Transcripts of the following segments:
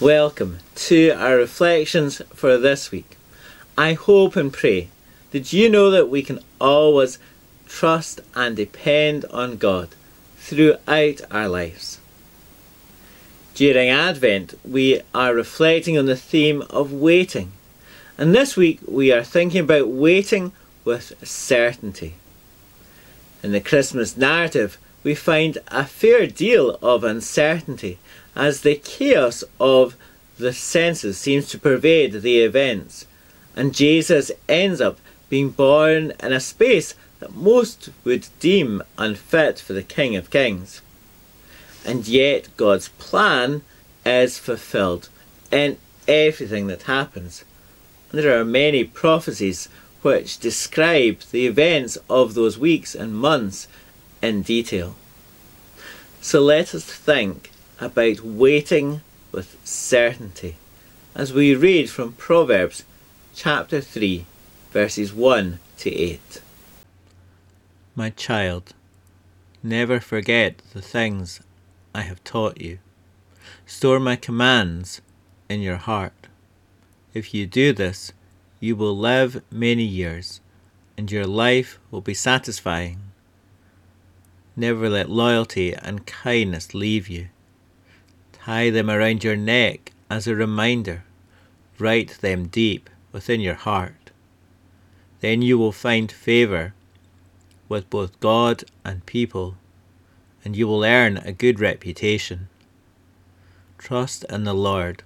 Welcome to our reflections for this week. I hope and pray that you know that we can always trust and depend on God throughout our lives. During Advent, we are reflecting on the theme of waiting, and this week we are thinking about waiting with certainty. In the Christmas narrative, we find a fair deal of uncertainty as the chaos of the census seems to pervade the events, and Jesus ends up being born in a space that most would deem unfit for the King of Kings. And yet God's plan is fulfilled in everything that happens. There are many prophecies which describe the events of those weeks and months in detail. So let us think about waiting with certainty as we read from Proverbs chapter 3, verses 1 to 8. My child, never forget the things I have taught you. Store my commands in your heart. If you do this, you will live many years, and your life will be satisfying. Never let loyalty and kindness leave you. Tie them around your neck as a reminder. Write them deep within your heart. Then you will find favour with both God and people, and you will earn a good reputation. Trust in the Lord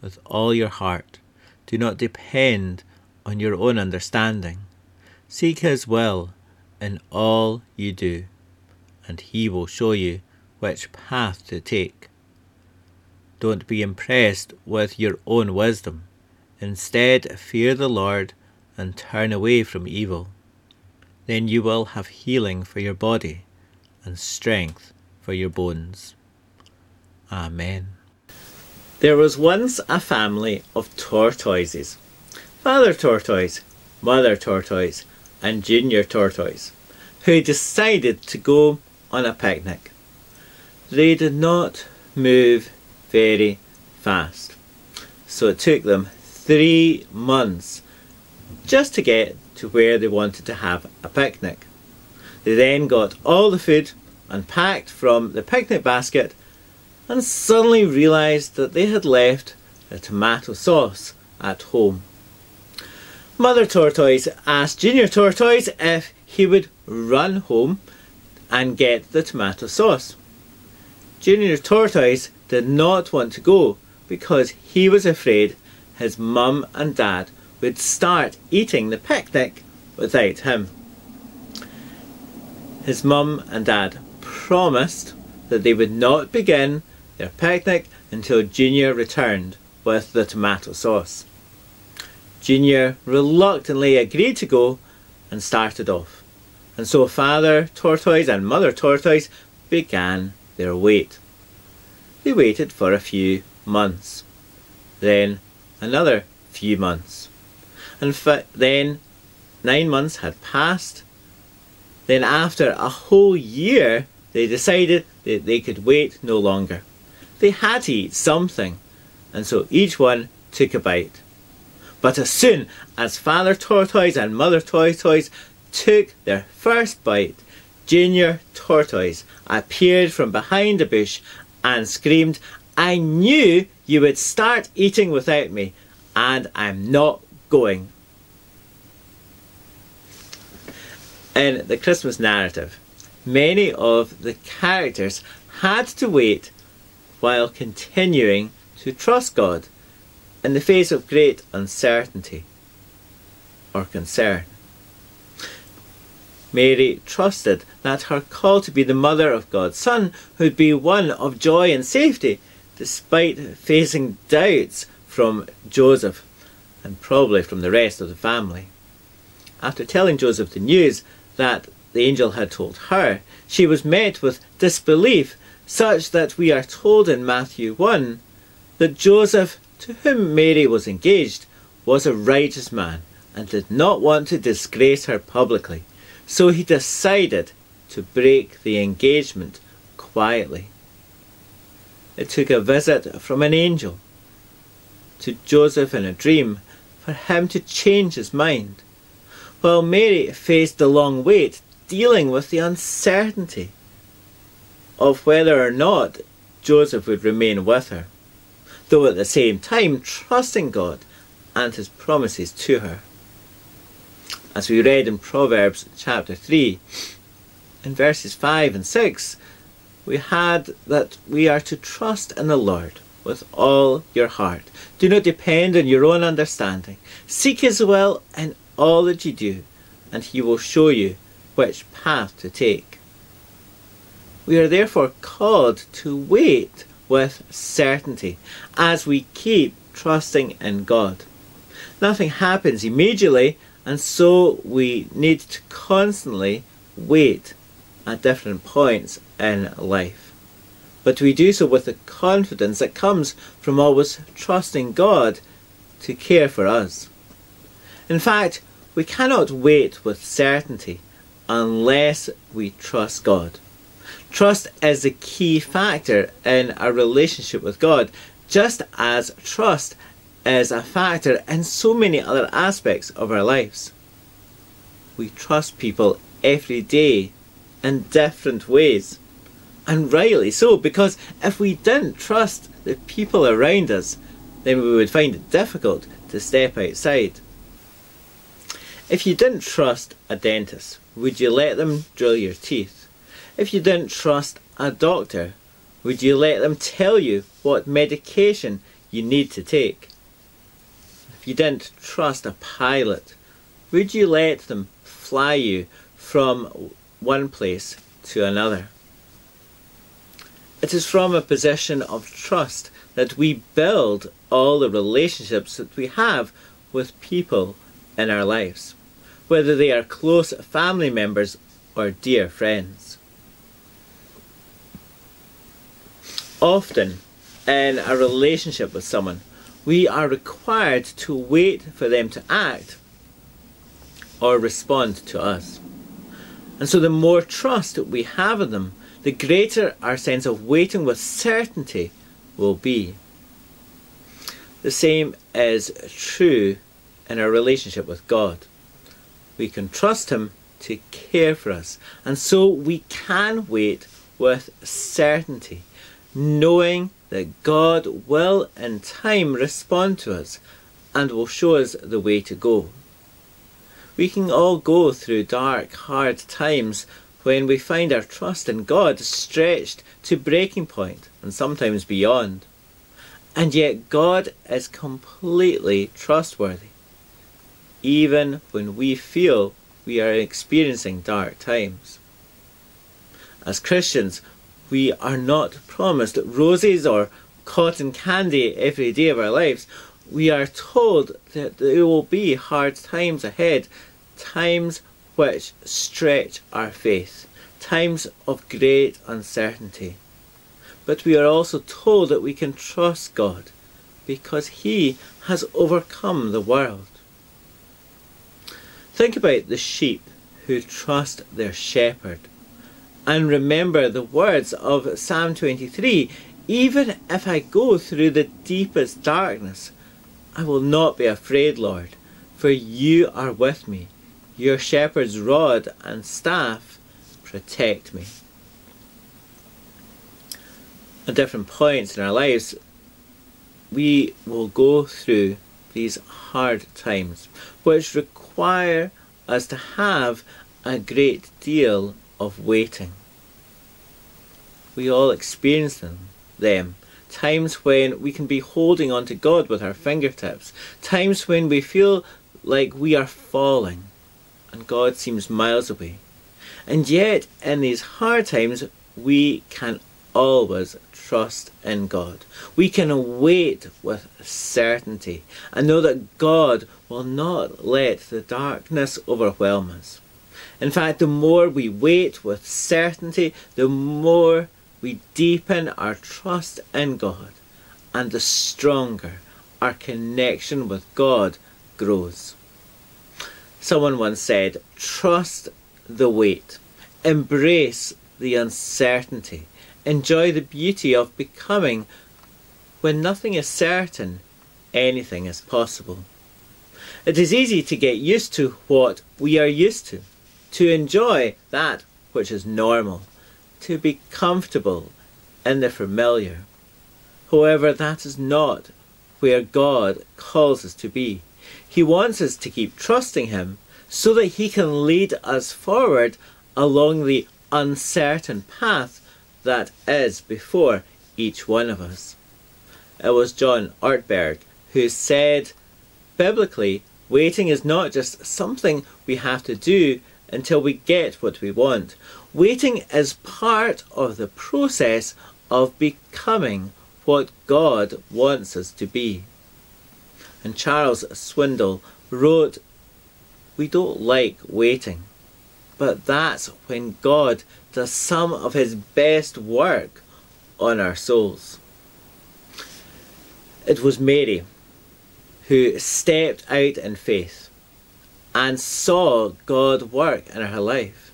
with all your heart. Do not depend on your own understanding. Seek His will in all you do, and He will show you which path to take. Don't be impressed with your own wisdom. Instead, fear the Lord and turn away from evil. Then you will have healing for your body and strength for your bones. Amen. There was once a family of tortoises Father Tortoise, Mother Tortoise, and Junior Tortoise, who decided to go on a picnic. They did not move very fast. So it took them three months just to get to where they wanted to have a picnic. They then got all the food unpacked from the picnic basket and suddenly realised that they had left the tomato sauce at home. Mother Tortoise asked Junior Tortoise if he would run home and get the tomato sauce. Junior Tortoise did not want to go because he was afraid his mum and dad would start eating the picnic without him. His mum and dad promised that they would not begin their picnic until Junior returned with the tomato sauce. Junior reluctantly agreed to go and started off. And so Father Tortoise and Mother Tortoise began their wait. They waited for a few months, then another few months, and fi- then nine months had passed. Then, after a whole year, they decided that they could wait no longer. They had to eat something, and so each one took a bite. But as soon as Father Tortoise and Mother Tortoise took their first bite, Junior Tortoise appeared from behind a bush and screamed, I knew you would start eating without me, and I'm not going. In the Christmas narrative, many of the characters had to wait while continuing to trust God in the face of great uncertainty or concern. Mary trusted that her call to be the mother of God's Son would be one of joy and safety, despite facing doubts from Joseph and probably from the rest of the family. After telling Joseph the news that the angel had told her, she was met with disbelief, such that we are told in Matthew 1 that Joseph, to whom Mary was engaged, was a righteous man and did not want to disgrace her publicly. So he decided to break the engagement quietly. It took a visit from an angel to Joseph in a dream for him to change his mind, while Mary faced the long wait dealing with the uncertainty of whether or not Joseph would remain with her, though at the same time trusting God and his promises to her. As we read in Proverbs chapter 3, in verses 5 and 6, we had that we are to trust in the Lord with all your heart. Do not depend on your own understanding. Seek His will in all that you do, and He will show you which path to take. We are therefore called to wait with certainty as we keep trusting in God. Nothing happens immediately, and so we need to constantly wait at different points in life. But we do so with the confidence that comes from always trusting God to care for us. In fact, we cannot wait with certainty unless we trust God. Trust is a key factor in our relationship with God, just as trust is a factor in so many other aspects of our lives. We trust people every day in different ways. And rightly so, because if we didn't trust the people around us, then we would find it difficult to step outside. If you didn't trust a dentist, would you let them drill your teeth? If you didn't trust a doctor, would you let them tell you what medication you need to take? If you didn't trust a pilot, would you let them fly you from one place to another. It is from a position of trust that we build all the relationships that we have with people in our lives, whether they are close family members or dear friends. Often, in a relationship with someone, we are required to wait for them to act or respond to us. And so the more trust that we have in them, the greater our sense of waiting with certainty will be. The same is true in our relationship with God. We can trust Him to care for us, and so we can wait with certainty, knowing that God will in time respond to us and will show us the way to go. We can all go through dark, hard times when we find our trust in God stretched to breaking point and sometimes beyond. And yet God is completely trustworthy, even when we feel we are experiencing dark times. As Christians, we are not promised roses or cotton candy every day of our lives. We are told that there will be hard times ahead times which stretch our faith, times of great uncertainty. But we are also told that we can trust God because He has overcome the world. Think about the sheep who trust their shepherd. And remember the words of Psalm 23 Even if I go through the deepest darkness, I will not be afraid, Lord, for you are with me. Your shepherd's rod and staff protect me. At different points in our lives, we will go through these hard times, which require us to have a great deal of waiting. We all experience them, them. Times when we can be holding on to God with our fingertips. Times when we feel like we are falling and God seems miles away. And yet, in these hard times, we can always trust in God. We can wait with certainty and know that God will not let the darkness overwhelm us. In fact, the more we wait with certainty, the more we deepen our trust in God, and the stronger our connection with God grows. Someone once said, trust the wait, embrace the uncertainty, enjoy the beauty of becoming when nothing is certain, anything is possible. It is easy to get used to what we are used to, to enjoy that which is normal, to be comfortable in the familiar. However, that is not where God calls us to be. He wants us to keep trusting Him so that He can lead us forward along the uncertain path that is before each one of us. It was John Ortberg who said, biblically, waiting is not just something we have to do until we get what we want. Waiting is part of the process of becoming what God wants us to be. And Charles Swindoll wrote, We don't like waiting, but that's when God does some of his best work on our souls. It was Mary who stepped out in faith and saw God work in her life.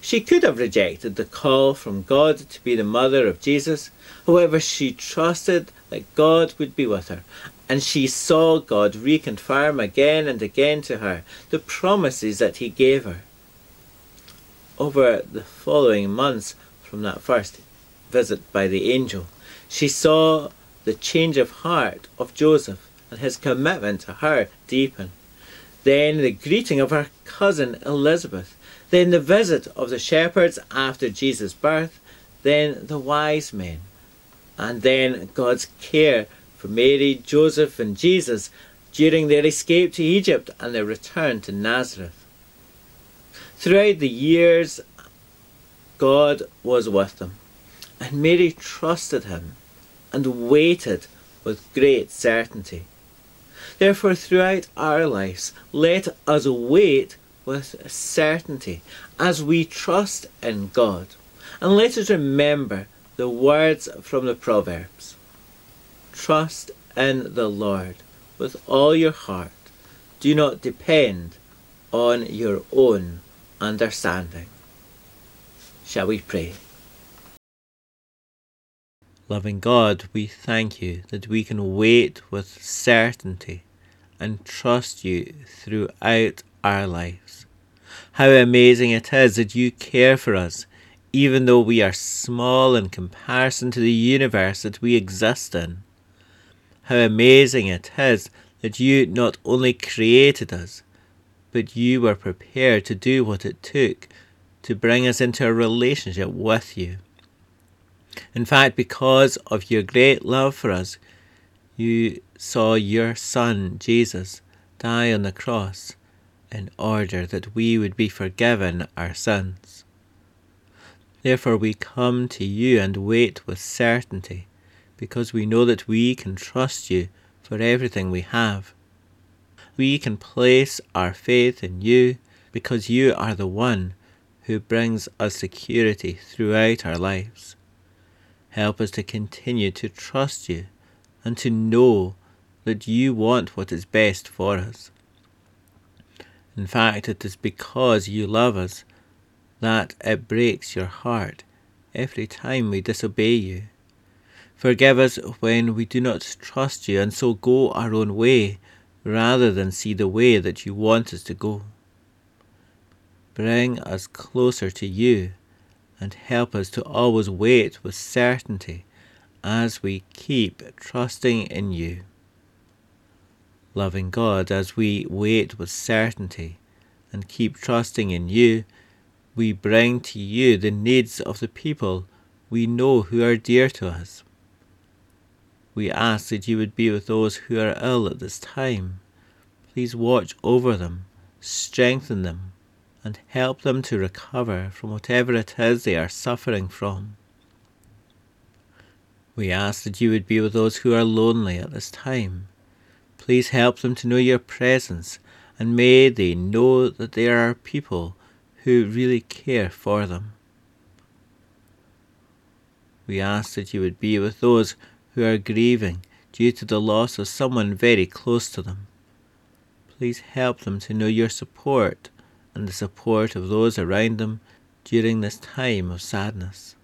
She could have rejected the call from God to be the mother of Jesus. However, she trusted that God would be with her, and she saw God reconfirm again and again to her the promises that He gave her. Over the following months from that first visit by the angel, she saw the change of heart of Joseph and his commitment to her deepen. Then the greeting of her cousin Elizabeth, then the visit of the shepherds after Jesus' birth, then the wise men, and then God's care for Mary, Joseph, and Jesus during their escape to Egypt and their return to Nazareth. Throughout the years, God was with them, and Mary trusted him and waited with great certainty. Therefore, throughout our lives, let us wait with certainty as we trust in God. And let us remember the words from the Proverbs Trust in the Lord with all your heart. Do not depend on your own understanding. Shall we pray? Loving God, we thank you that we can wait with certainty and trust you throughout our lives. How amazing it is that you care for us, even though we are small in comparison to the universe that we exist in. How amazing it is that you not only created us, but you were prepared to do what it took to bring us into a relationship with you. In fact, because of your great love for us, you saw your Son, Jesus, die on the cross in order that we would be forgiven our sins. Therefore, we come to you and wait with certainty, because we know that we can trust you for everything we have. We can place our faith in you because you are the one who brings us security throughout our lives. Help us to continue to trust you and to know that you want what is best for us. In fact, it is because you love us that it breaks your heart every time we disobey you. Forgive us when we do not trust you and so go our own way rather than see the way that you want us to go. Bring us closer to you and help us to always wait with certainty as we keep trusting in you. Loving God, as we wait with certainty and keep trusting in you, we bring to you the needs of the people we know who are dear to us. We ask that you would be with those who are ill at this time. Please watch over them, strengthen them, and help them to recover from whatever it is they are suffering from. We ask that you would be with those who are lonely at this time. Please help them to know your presence, and may they know that there are people who really care for them. We ask that you would be with those who are grieving due to the loss of someone very close to them. Please help them to know your support and the support of those around them during this time of sadness.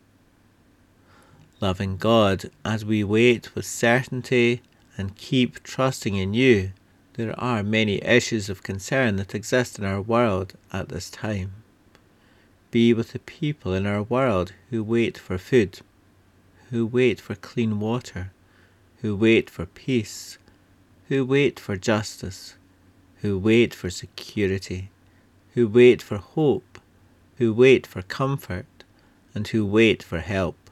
Loving God, as we wait with certainty and keep trusting in you. There are many issues of concern that exist in our world at this time. Be with the people in our world who wait for food, who wait for clean water, who wait for peace, who wait for justice, who wait for security, who wait for hope, who wait for comfort, and who wait for help.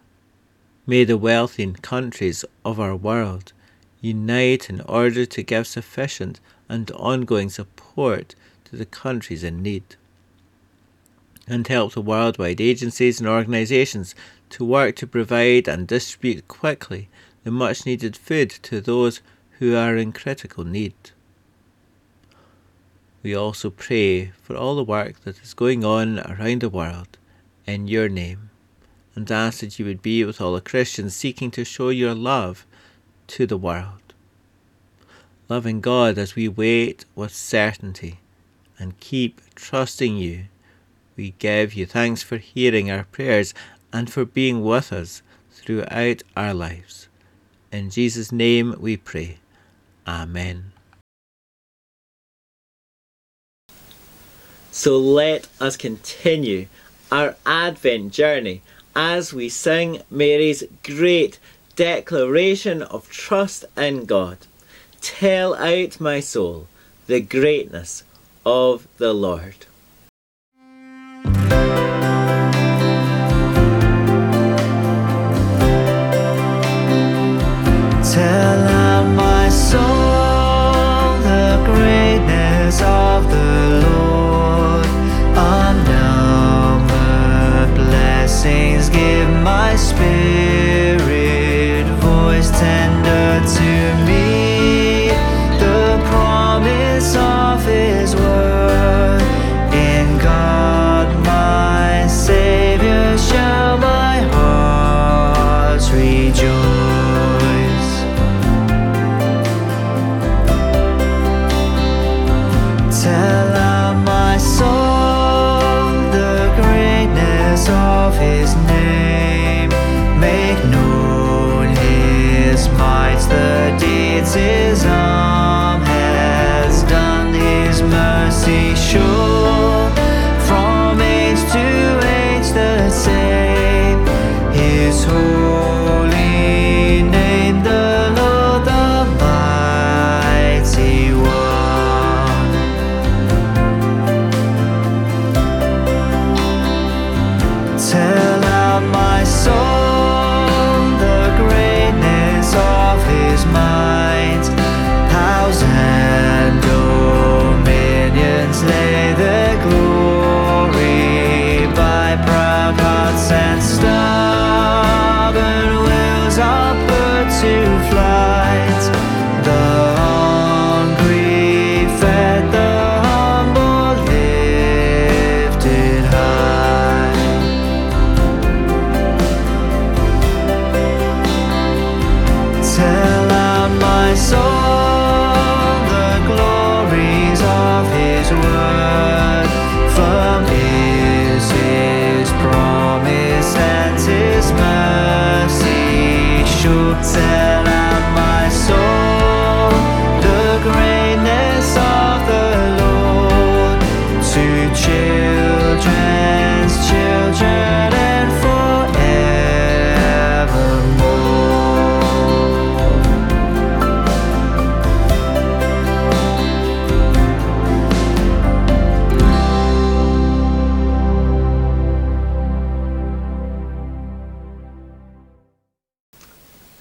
May the wealthy countries of our world unite in order to give sufficient and ongoing support to the countries in need, and help the worldwide agencies and organisations to work to provide and distribute quickly the much needed food to those who are in critical need. We also pray for all the work that is going on around the world in your name and ask that you would be with all the Christians seeking to show your love to the world. Loving God as we wait with certainty and keep trusting you, we give you thanks for hearing our prayers and for being with us throughout our lives. In Jesus' name we pray. Amen. So let us continue our Advent journey as we sing Mary's great declaration of trust in God. Tell out, my soul, the greatness of the Lord.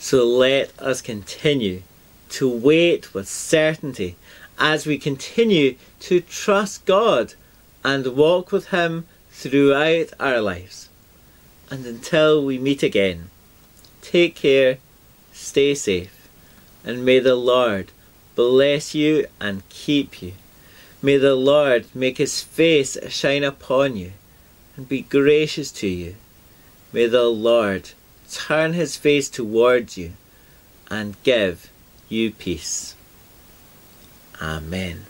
So let us continue to wait with certainty as we continue to trust God and walk with Him throughout our lives. And until we meet again, take care, stay safe, and may the Lord bless you and keep you. May the Lord make His face shine upon you and be gracious to you. May the Lord turn his face towards you and give you peace. Amen.